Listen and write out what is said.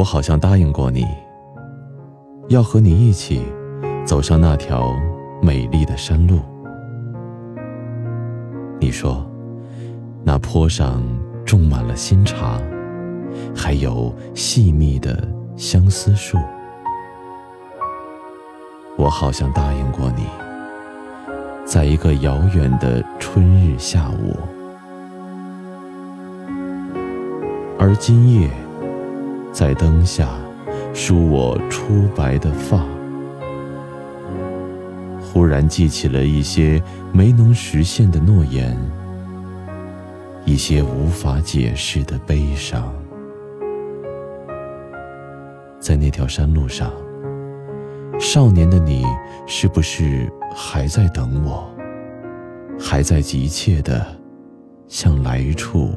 我好像答应过你，要和你一起走上那条美丽的山路。你说，那坡上种满了新茶，还有细密的相思树。我好像答应过你，在一个遥远的春日下午，而今夜，在灯下梳我初白的发，忽然记起了一些没能实现的诺言，一些无法解释的悲伤，在那条山路上。少年的你，是不是还在等我？还在急切的向来处？